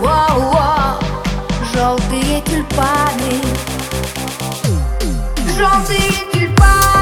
Воу-воу, желтые тюльпаны. Желтые тюльпаны.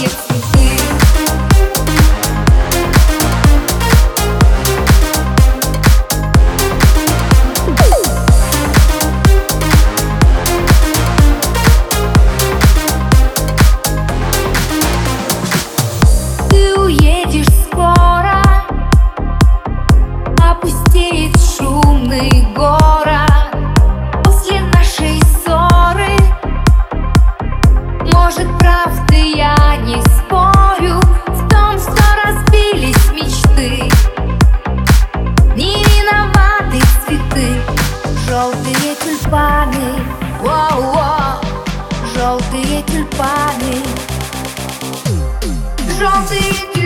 you Желтые тюльпаны Желтые